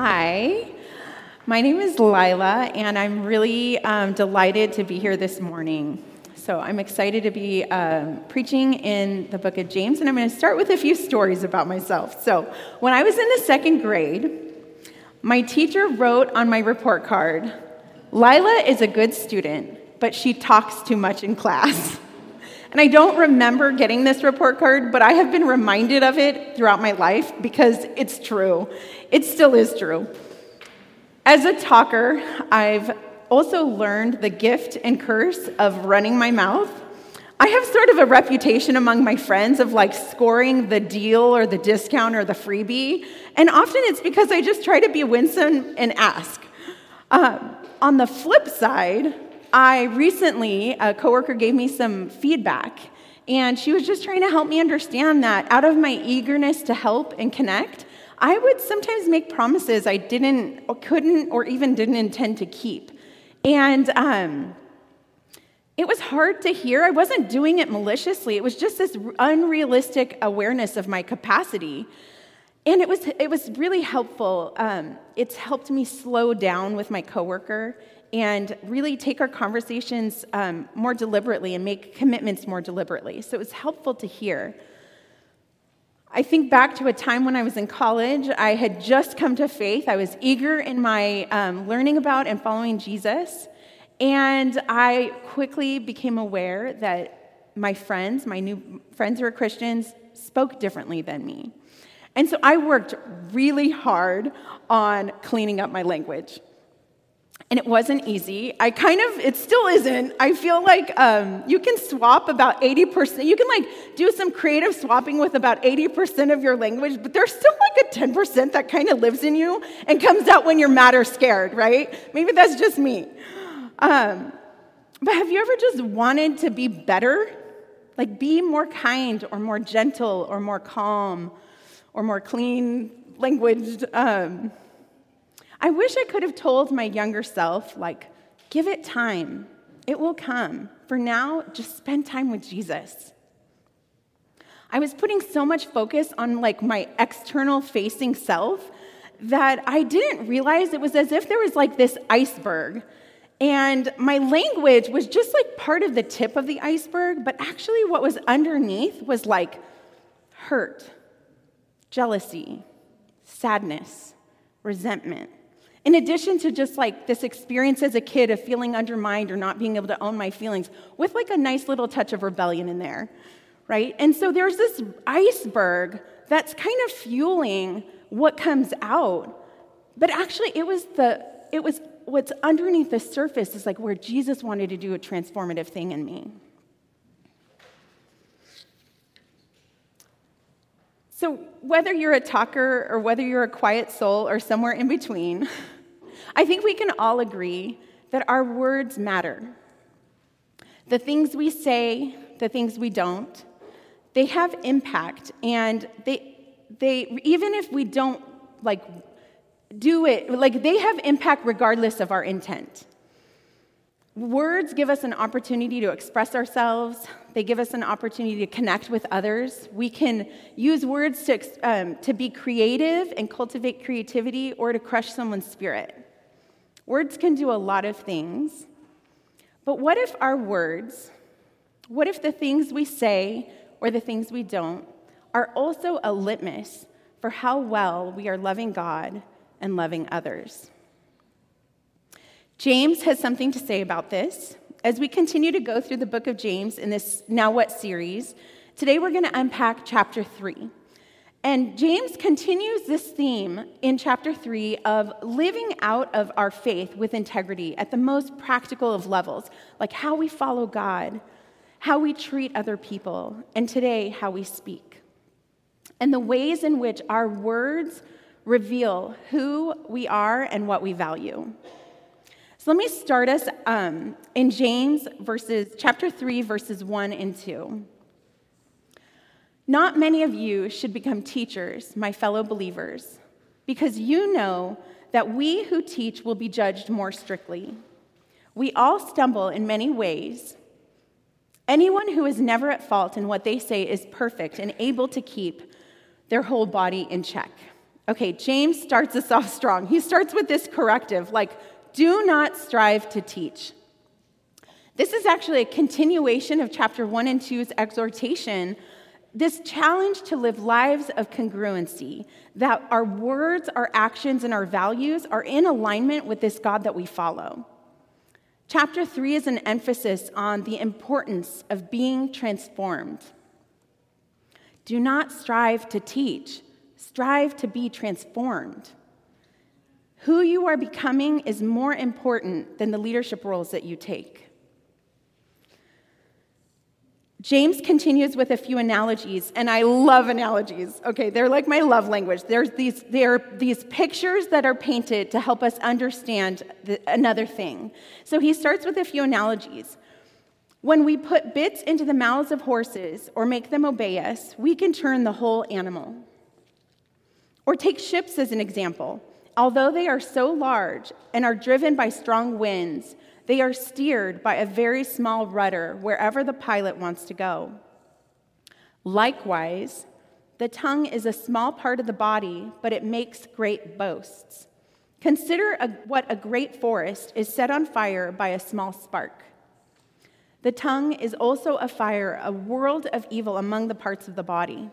Hi, my name is Lila, and I'm really um, delighted to be here this morning. So, I'm excited to be um, preaching in the book of James, and I'm going to start with a few stories about myself. So, when I was in the second grade, my teacher wrote on my report card Lila is a good student, but she talks too much in class. And I don't remember getting this report card, but I have been reminded of it throughout my life because it's true. It still is true. As a talker, I've also learned the gift and curse of running my mouth. I have sort of a reputation among my friends of like scoring the deal or the discount or the freebie. And often it's because I just try to be winsome and ask. Um, on the flip side, I recently, a coworker gave me some feedback, and she was just trying to help me understand that out of my eagerness to help and connect, I would sometimes make promises I didn't, or couldn't, or even didn't intend to keep. And um, it was hard to hear. I wasn't doing it maliciously, it was just this unrealistic awareness of my capacity. And it was, it was really helpful. Um, it's helped me slow down with my coworker and really take our conversations um, more deliberately and make commitments more deliberately. So it was helpful to hear. I think back to a time when I was in college. I had just come to faith. I was eager in my um, learning about and following Jesus. And I quickly became aware that my friends, my new friends who are Christians, spoke differently than me. And so I worked really hard on cleaning up my language and it wasn't easy. I kind of, it still isn't. I feel like um, you can swap about 80%, you can like do some creative swapping with about 80% of your language, but there's still like a 10% that kind of lives in you and comes out when you're mad or scared, right? Maybe that's just me. Um, but have you ever just wanted to be better? Like be more kind or more gentle or more calm or more clean language? Um, I wish I could have told my younger self, like, give it time. It will come. For now, just spend time with Jesus. I was putting so much focus on like my external facing self that I didn't realize it was as if there was like this iceberg. And my language was just like part of the tip of the iceberg, but actually, what was underneath was like hurt, jealousy, sadness, resentment. In addition to just like this experience as a kid of feeling undermined or not being able to own my feelings, with like a nice little touch of rebellion in there, right? And so there's this iceberg that's kind of fueling what comes out. But actually, it was the, it was what's underneath the surface is like where Jesus wanted to do a transformative thing in me. So, whether you're a talker or whether you're a quiet soul or somewhere in between, I think we can all agree that our words matter. The things we say, the things we don't, they have impact and they they even if we don't like do it like they have impact regardless of our intent. Words give us an opportunity to express ourselves. They give us an opportunity to connect with others. We can use words to, um, to be creative and cultivate creativity or to crush someone's spirit. Words can do a lot of things. But what if our words, what if the things we say or the things we don't, are also a litmus for how well we are loving God and loving others? James has something to say about this. As we continue to go through the book of James in this Now What series, today we're going to unpack chapter 3. And James continues this theme in chapter 3 of living out of our faith with integrity at the most practical of levels, like how we follow God, how we treat other people, and today, how we speak. And the ways in which our words reveal who we are and what we value. So let me start us um, in James verses chapter 3 verses 1 and 2. Not many of you should become teachers, my fellow believers, because you know that we who teach will be judged more strictly. We all stumble in many ways. Anyone who is never at fault in what they say is perfect and able to keep their whole body in check. Okay, James starts us off strong. He starts with this corrective like, do not strive to teach. This is actually a continuation of chapter 1 and two's exhortation this challenge to live lives of congruency, that our words, our actions, and our values are in alignment with this God that we follow. Chapter three is an emphasis on the importance of being transformed. Do not strive to teach, strive to be transformed. Who you are becoming is more important than the leadership roles that you take. James continues with a few analogies, and I love analogies. Okay, they're like my love language. There's these, there are these pictures that are painted to help us understand the, another thing. So he starts with a few analogies. When we put bits into the mouths of horses or make them obey us, we can turn the whole animal. Or take ships as an example. Although they are so large and are driven by strong winds, they are steered by a very small rudder wherever the pilot wants to go. Likewise, the tongue is a small part of the body, but it makes great boasts. Consider a, what a great forest is set on fire by a small spark. The tongue is also a fire, a world of evil among the parts of the body.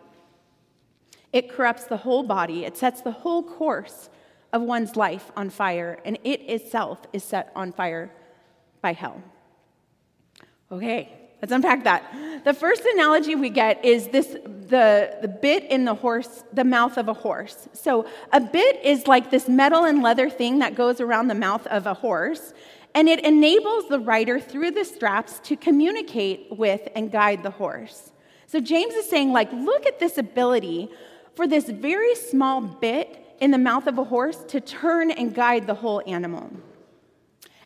It corrupts the whole body, it sets the whole course of one's life on fire, and it itself is set on fire by hell. Okay, let's unpack that. The first analogy we get is this the, the bit in the horse, the mouth of a horse. So a bit is like this metal and leather thing that goes around the mouth of a horse, and it enables the rider through the straps to communicate with and guide the horse. So James is saying, like, look at this ability for this very small bit in the mouth of a horse to turn and guide the whole animal.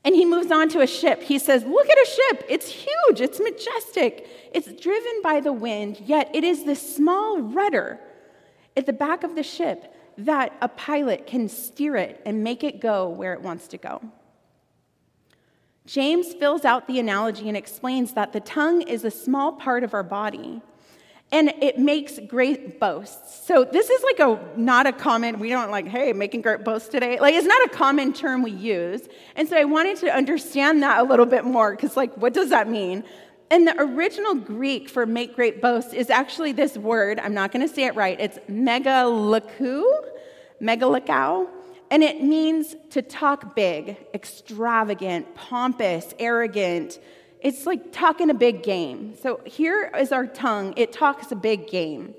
And he moves on to a ship. He says, Look at a ship. It's huge, it's majestic, it's driven by the wind, yet it is this small rudder at the back of the ship that a pilot can steer it and make it go where it wants to go. James fills out the analogy and explains that the tongue is a small part of our body and it makes great boasts. So this is like a not a common, we don't like, hey, making great boasts today. Like it's not a common term we use. And so I wanted to understand that a little bit more, because like, what does that mean? And the original Greek for make great boasts is actually this word, I'm not gonna say it right, it's megalakou, megalakou, and it means to talk big, extravagant, pompous, arrogant, it's like talking a big game. So here is our tongue, it talks a big game.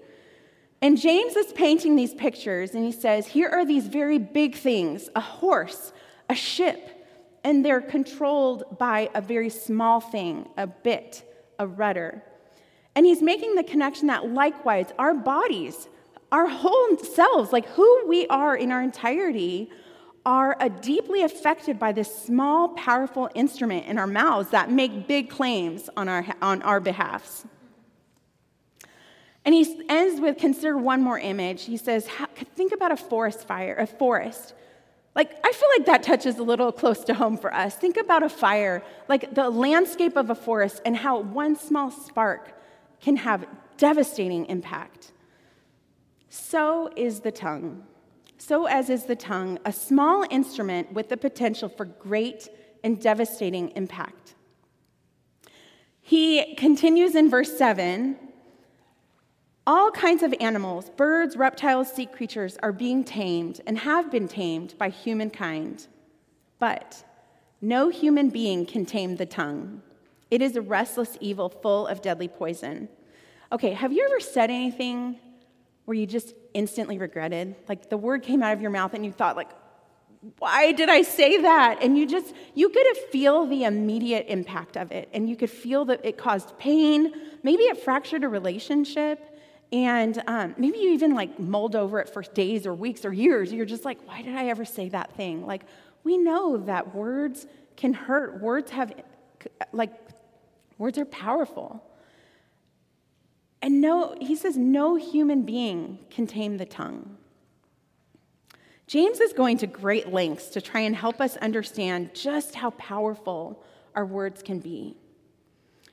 And James is painting these pictures, and he says, Here are these very big things a horse, a ship, and they're controlled by a very small thing, a bit, a rudder. And he's making the connection that likewise, our bodies, our whole selves, like who we are in our entirety, are deeply affected by this small, powerful instrument in our mouths that make big claims on our, on our behalfs. And he ends with consider one more image. He says, think about a forest fire, a forest. Like, I feel like that touches a little close to home for us. Think about a fire, like the landscape of a forest, and how one small spark can have devastating impact. So is the tongue so as is the tongue, a small instrument with the potential for great and devastating impact. He continues in verse 7 all kinds of animals, birds, reptiles, sea creatures are being tamed and have been tamed by humankind. But no human being can tame the tongue. It is a restless evil full of deadly poison. Okay, have you ever said anything where you just instantly regretted? Like the word came out of your mouth and you thought, like, why did I say that? And you just, you could feel the immediate impact of it. And you could feel that it caused pain. Maybe it fractured a relationship. And um, maybe you even like mulled over it for days or weeks or years. You're just like, why did I ever say that thing? Like, we know that words can hurt. Words have, like, words are powerful. And no, he says, no human being can tame the tongue. James is going to great lengths to try and help us understand just how powerful our words can be.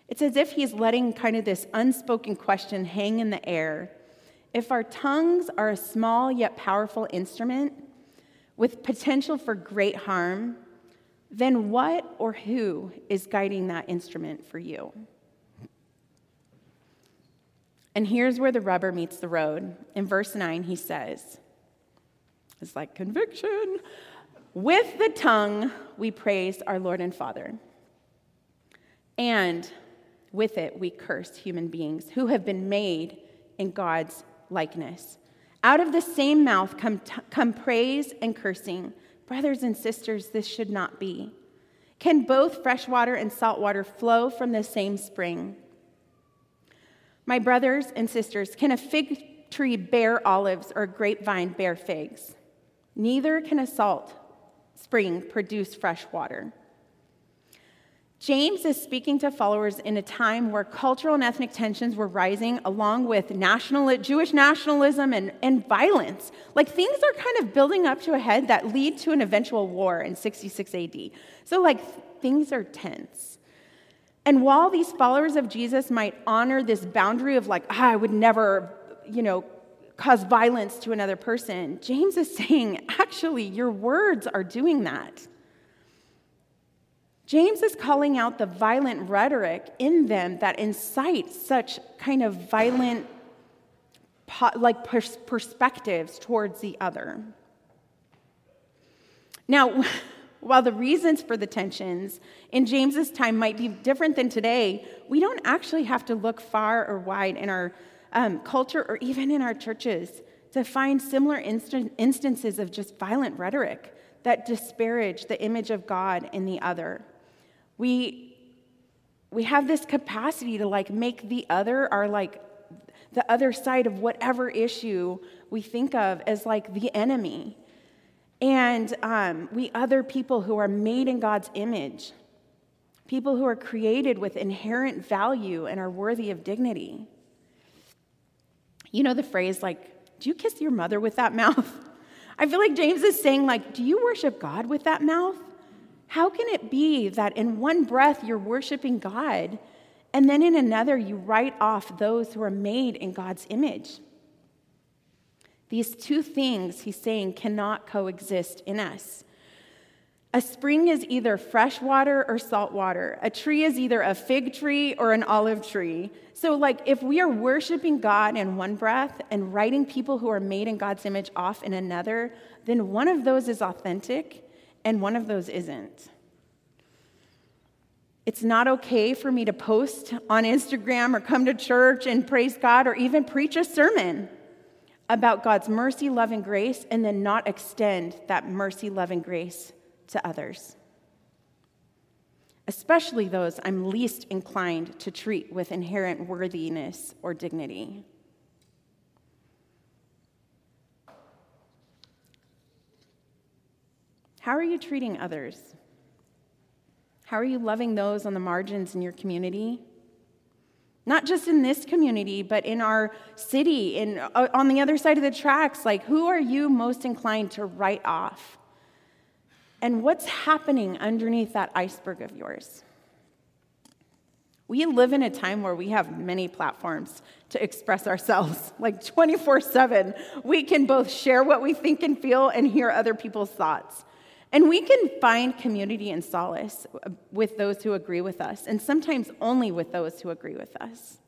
It's as if he's letting kind of this unspoken question hang in the air If our tongues are a small yet powerful instrument with potential for great harm, then what or who is guiding that instrument for you? And here's where the rubber meets the road. In verse 9, he says, It's like conviction. With the tongue, we praise our Lord and Father. And with it, we curse human beings who have been made in God's likeness. Out of the same mouth come, t- come praise and cursing. Brothers and sisters, this should not be. Can both fresh water and salt water flow from the same spring? My brothers and sisters, can a fig tree bear olives or a grapevine bear figs? Neither can a salt spring produce fresh water. James is speaking to followers in a time where cultural and ethnic tensions were rising, along with national, Jewish nationalism and, and violence. Like things are kind of building up to a head that lead to an eventual war in 66 AD. So, like, things are tense. And while these followers of Jesus might honor this boundary of, like, ah, I would never, you know, cause violence to another person, James is saying, actually, your words are doing that. James is calling out the violent rhetoric in them that incites such kind of violent like perspectives towards the other. Now, while the reasons for the tensions in James's time might be different than today, we don't actually have to look far or wide in our um, culture or even in our churches to find similar instan- instances of just violent rhetoric that disparage the image of God in the other. We we have this capacity to like make the other our like the other side of whatever issue we think of as like the enemy and um, we other people who are made in god's image. People who are created with inherent value and are worthy of dignity. You know the phrase like do you kiss your mother with that mouth? I feel like james is saying like do you worship god with that mouth? How can it be that in one breath you're worshiping God and then in another you write off those who are made in God's image? These two things, he's saying, cannot coexist in us. A spring is either fresh water or salt water. A tree is either a fig tree or an olive tree. So, like, if we are worshiping God in one breath and writing people who are made in God's image off in another, then one of those is authentic and one of those isn't. It's not okay for me to post on Instagram or come to church and praise God or even preach a sermon about God's mercy, love, and grace and then not extend that mercy, love, and grace to others. Especially those I'm least inclined to treat with inherent worthiness or dignity. How are you treating others? How are you loving those on the margins in your community? Not just in this community, but in our city, in, uh, on the other side of the tracks. Like, who are you most inclined to write off? And what's happening underneath that iceberg of yours? We live in a time where we have many platforms to express ourselves, like 24 7. We can both share what we think and feel and hear other people's thoughts. And we can find community and solace with those who agree with us, and sometimes only with those who agree with us.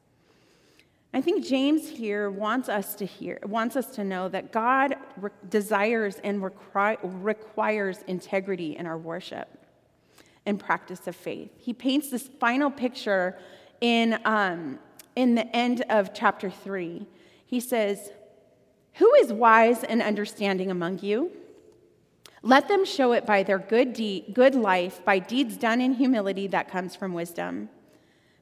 I think James here wants us to hear, wants us to know that God re- desires and requi- requires integrity in our worship and practice of faith. He paints this final picture in, um, in the end of chapter three. He says, Who is wise and understanding among you? Let them show it by their good, deed, good life, by deeds done in humility that comes from wisdom.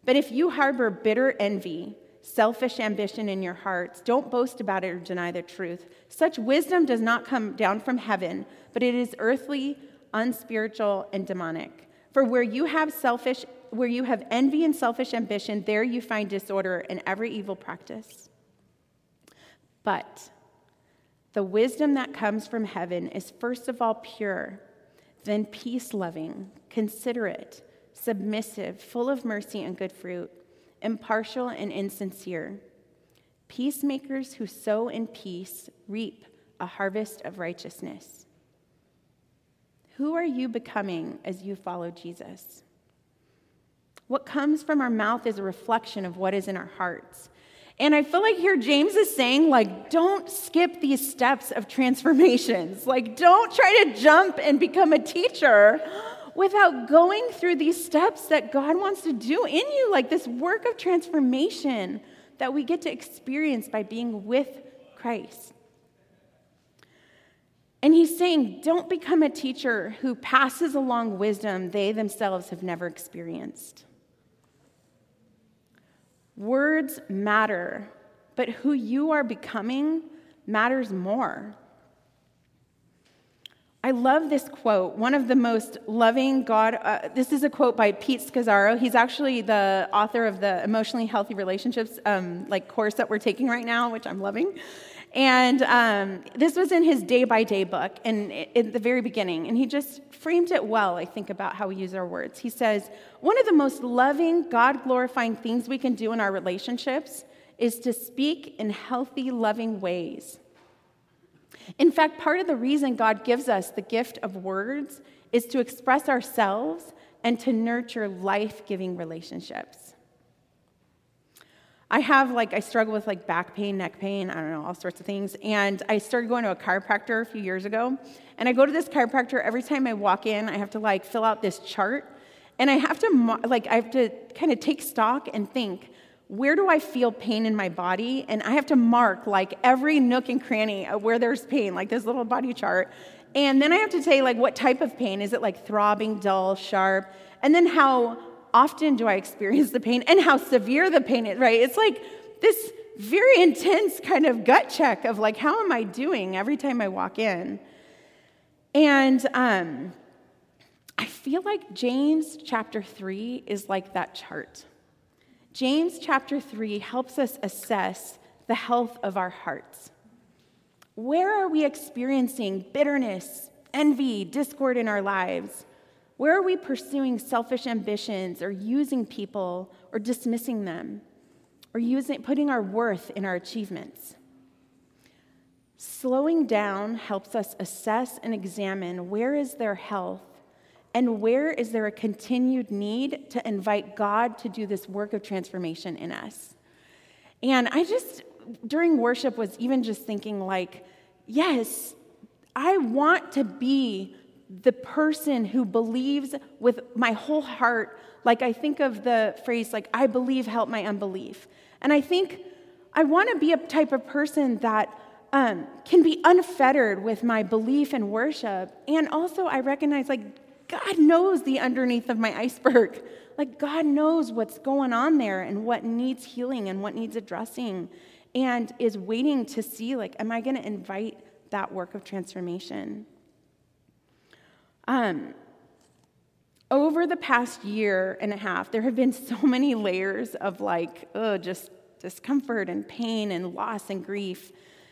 But if you harbor bitter envy, selfish ambition in your hearts, don't boast about it or deny the truth. Such wisdom does not come down from heaven, but it is earthly, unspiritual, and demonic. For where you have selfish where you have envy and selfish ambition, there you find disorder and every evil practice. But the wisdom that comes from heaven is first of all pure, then peace loving, considerate, submissive, full of mercy and good fruit, impartial and insincere. Peacemakers who sow in peace reap a harvest of righteousness. Who are you becoming as you follow Jesus? What comes from our mouth is a reflection of what is in our hearts. And I feel like here James is saying, like, don't skip these steps of transformations. Like, don't try to jump and become a teacher without going through these steps that God wants to do in you, like this work of transformation that we get to experience by being with Christ. And he's saying, don't become a teacher who passes along wisdom they themselves have never experienced. Words matter, but who you are becoming matters more. I love this quote. One of the most loving God, uh, this is a quote by Pete Scazzero. He's actually the author of the Emotionally Healthy Relationships um, like course that we're taking right now, which I'm loving. And um, this was in his day by day book and in the very beginning. And he just framed it well, I think, about how we use our words. He says, One of the most loving, God glorifying things we can do in our relationships is to speak in healthy, loving ways. In fact, part of the reason God gives us the gift of words is to express ourselves and to nurture life giving relationships. I have like, I struggle with like back pain, neck pain, I don't know, all sorts of things. And I started going to a chiropractor a few years ago. And I go to this chiropractor every time I walk in, I have to like fill out this chart. And I have to, like, I have to kind of take stock and think, where do I feel pain in my body? And I have to mark like every nook and cranny of where there's pain, like this little body chart. And then I have to say, like, what type of pain? Is it like throbbing, dull, sharp? And then how often do I experience the pain and how severe the pain is, right? It's like this very intense kind of gut check of like, how am I doing every time I walk in? And um, I feel like James chapter 3 is like that chart. James chapter 3 helps us assess the health of our hearts. Where are we experiencing bitterness, envy, discord in our lives? Where are we pursuing selfish ambitions or using people or dismissing them or using, putting our worth in our achievements? Slowing down helps us assess and examine where is their health and where is there a continued need to invite God to do this work of transformation in us. And I just, during worship, was even just thinking, like, yes, I want to be the person who believes with my whole heart, like I think of the phrase, like, I believe, help my unbelief. And I think I want to be a type of person that um, can be unfettered with my belief and worship. And also, I recognize, like, God knows the underneath of my iceberg. Like, God knows what's going on there and what needs healing and what needs addressing, and is waiting to see, like, am I going to invite that work of transformation? Um, over the past year and a half, there have been so many layers of like, oh, just discomfort and pain and loss and grief.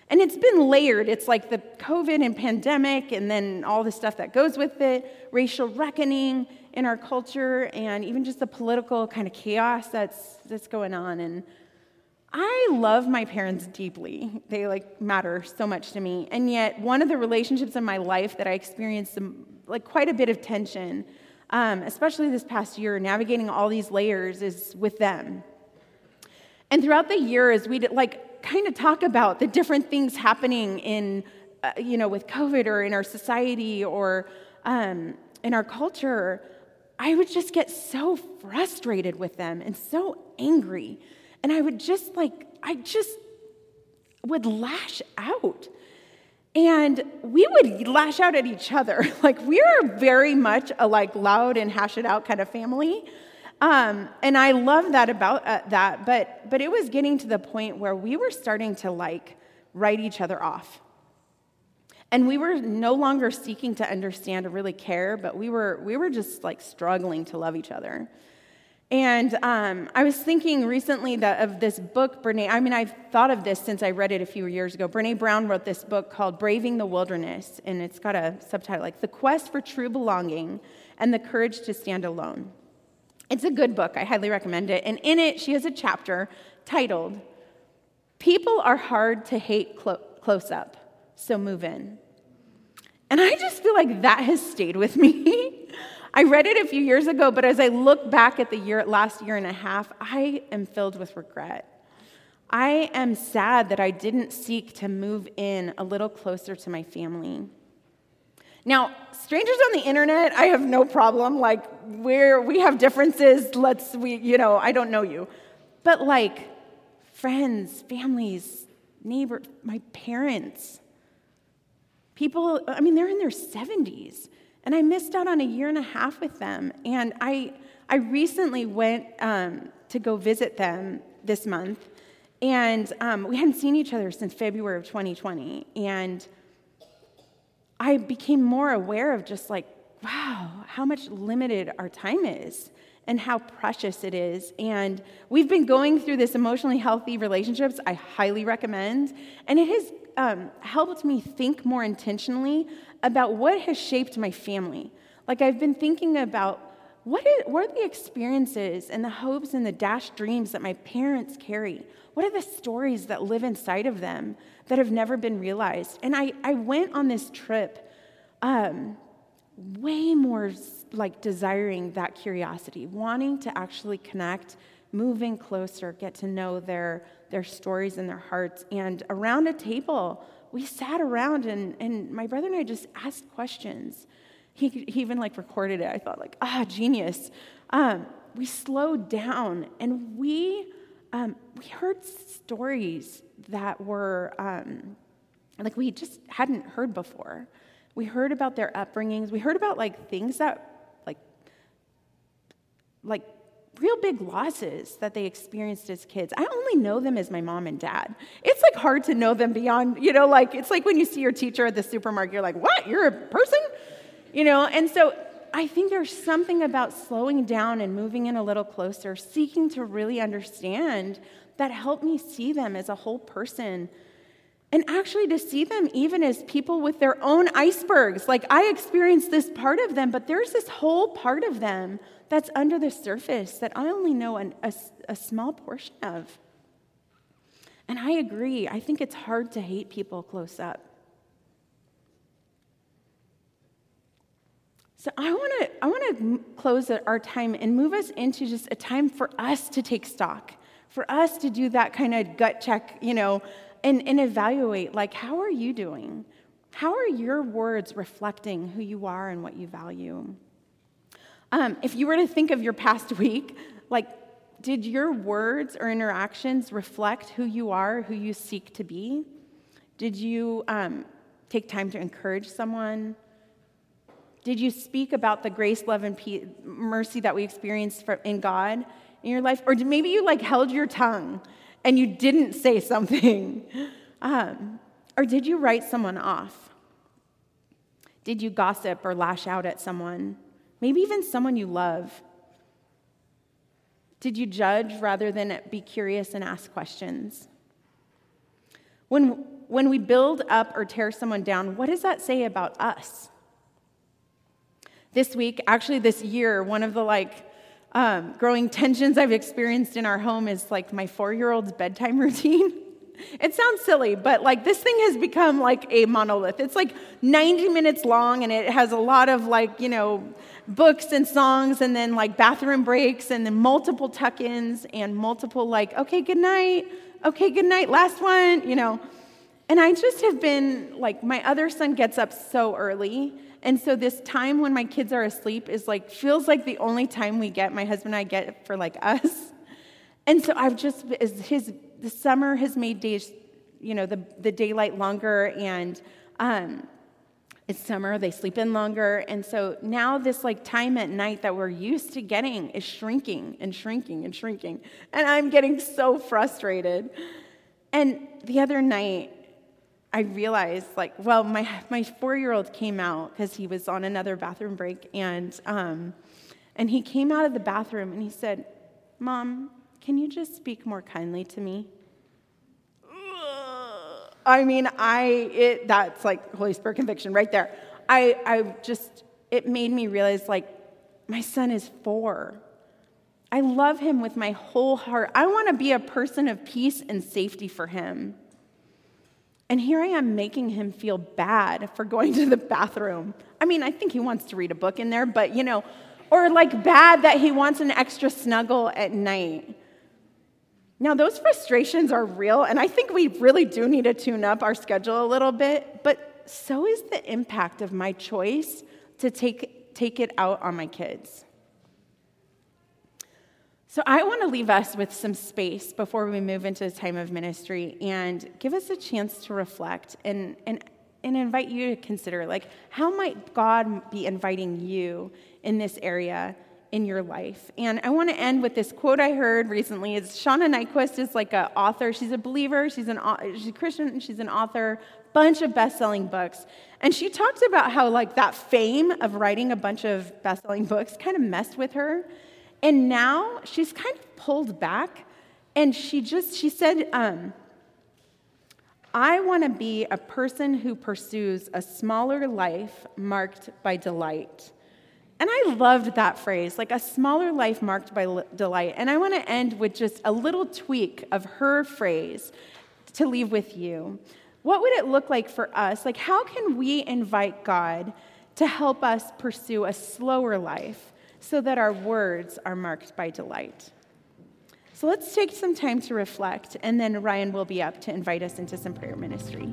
And it's been layered. It's like the COVID and pandemic, and then all the stuff that goes with it, racial reckoning in our culture, and even just the political kind of chaos that's, that's going on. And I love my parents deeply. They like matter so much to me. And yet, one of the relationships in my life that I experienced some, like quite a bit of tension, um, especially this past year, navigating all these layers, is with them. And throughout the year, as we like kind of talk about the different things happening in, uh, you know, with COVID or in our society or um, in our culture, I would just get so frustrated with them and so angry and I would just like, I just would lash out. And we would lash out at each other. Like we are very much a like loud and hash it out kind of family. Um, and I love that about uh, that. But but it was getting to the point where we were starting to like write each other off. And we were no longer seeking to understand or really care, but we were we were just like struggling to love each other. And um, I was thinking recently that of this book, Brene. I mean, I've thought of this since I read it a few years ago. Brene Brown wrote this book called Braving the Wilderness, and it's got a subtitle like The Quest for True Belonging and the Courage to Stand Alone. It's a good book. I highly recommend it. And in it, she has a chapter titled People are hard to hate clo- close up, so move in. And I just feel like that has stayed with me. I read it a few years ago, but as I look back at the year, last year and a half, I am filled with regret. I am sad that I didn't seek to move in a little closer to my family. Now, strangers on the internet, I have no problem. Like, where we have differences, let's, we, you know, I don't know you. But like, friends, families, neighbors, my parents, people, I mean, they're in their 70s. And I missed out on a year and a half with them. And I, I recently went um, to go visit them this month. And um, we hadn't seen each other since February of 2020. And I became more aware of just like, wow, how much limited our time is and how precious it is. And we've been going through this emotionally healthy relationships, I highly recommend. And it has um, helped me think more intentionally about what has shaped my family. Like, I've been thinking about what, is, what are the experiences and the hopes and the dashed dreams that my parents carry? What are the stories that live inside of them that have never been realized? And I, I went on this trip um, way more like desiring that curiosity, wanting to actually connect, moving closer, get to know their, their stories and their hearts. And around a table, we sat around and, and my brother and I just asked questions. He, he even like recorded it. I thought like, ah, genius. Um, we slowed down and we, um, we heard stories that were um, like we just hadn't heard before. We heard about their upbringings. We heard about like things that like like real big losses that they experienced as kids. I only know them as my mom and dad. It's like hard to know them beyond, you know, like it's like when you see your teacher at the supermarket, you're like, what? You're a person? You know, and so I think there's something about slowing down and moving in a little closer, seeking to really understand that helped me see them as a whole person. And actually, to see them even as people with their own icebergs. Like, I experienced this part of them, but there's this whole part of them that's under the surface that I only know an, a, a small portion of. And I agree, I think it's hard to hate people close up. So I want to I want to close our time and move us into just a time for us to take stock, for us to do that kind of gut check, you know, and, and evaluate like how are you doing? How are your words reflecting who you are and what you value? Um, if you were to think of your past week, like, did your words or interactions reflect who you are, who you seek to be? Did you um, take time to encourage someone? Did you speak about the grace, love, and mercy that we experienced in God in your life? Or maybe you like held your tongue and you didn't say something? Um, or did you write someone off? Did you gossip or lash out at someone? Maybe even someone you love. Did you judge rather than be curious and ask questions? When, when we build up or tear someone down, what does that say about us? This week, actually, this year, one of the like um, growing tensions I've experienced in our home is like my four year old's bedtime routine. It sounds silly, but like this thing has become like a monolith. It's like 90 minutes long and it has a lot of like, you know, books and songs and then like bathroom breaks and then multiple tuck ins and multiple like, okay, good night, okay, good night, last one, you know. And I just have been like, my other son gets up so early. And so this time when my kids are asleep is like, feels like the only time we get, my husband and I get for like us. And so I've just, his, the summer has made days, you know, the, the daylight longer and, um, it's summer, they sleep in longer. And so now this like time at night that we're used to getting is shrinking and shrinking and shrinking. And I'm getting so frustrated. And the other night, I realized like, well, my, my four-year-old came out because he was on another bathroom break and, um, and he came out of the bathroom and he said, Mom, can you just speak more kindly to me? I mean, I it that's like Holy Spirit conviction right there. I I just it made me realize like my son is four. I love him with my whole heart. I want to be a person of peace and safety for him. And here I am making him feel bad for going to the bathroom. I mean, I think he wants to read a book in there, but you know, or like bad that he wants an extra snuggle at night. Now, those frustrations are real, and I think we really do need to tune up our schedule a little bit, but so is the impact of my choice to take, take it out on my kids. So, I want to leave us with some space before we move into a time of ministry and give us a chance to reflect and, and, and invite you to consider like, how might God be inviting you in this area in your life? And I want to end with this quote I heard recently. Is Shauna Niequist is like an author. She's a believer. She's an she's a Christian. She's an author. Bunch of best-selling books. And she talked about how like that fame of writing a bunch of best-selling books kind of messed with her and now she's kind of pulled back and she just, she said, um, I want to be a person who pursues a smaller life marked by delight. And I loved that phrase, like a smaller life marked by delight. And I want to end with just a little tweak of her phrase to leave with you. What would it look like for us? Like, how can we invite God to help us pursue a slower life? so that our words are marked by delight. So let's take some time to reflect, and then Ryan will be up to invite us into some prayer ministry.